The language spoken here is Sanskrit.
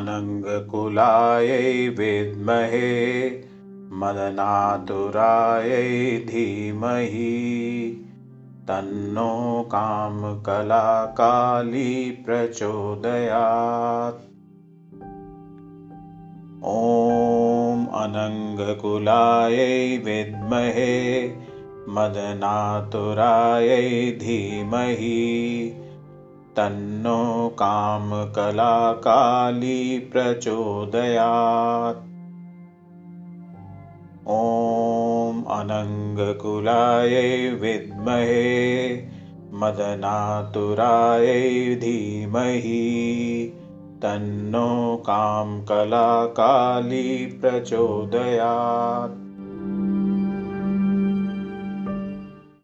अनङ्गकुलायै विद्महे मदनातुरायै धीमहि। तन्नो कामकलाकाली प्रचोदयात्। ॐ अनङ्गकुलायै विद्महे मदनातुरायै धीमहि तन्नो कामकलाकाली प्रचोदयात्। ॐ अनङ्गकुलायै विद्महे मदनातुरायै धीमहि। तन्नो कामकलाकाली प्रचोदयात्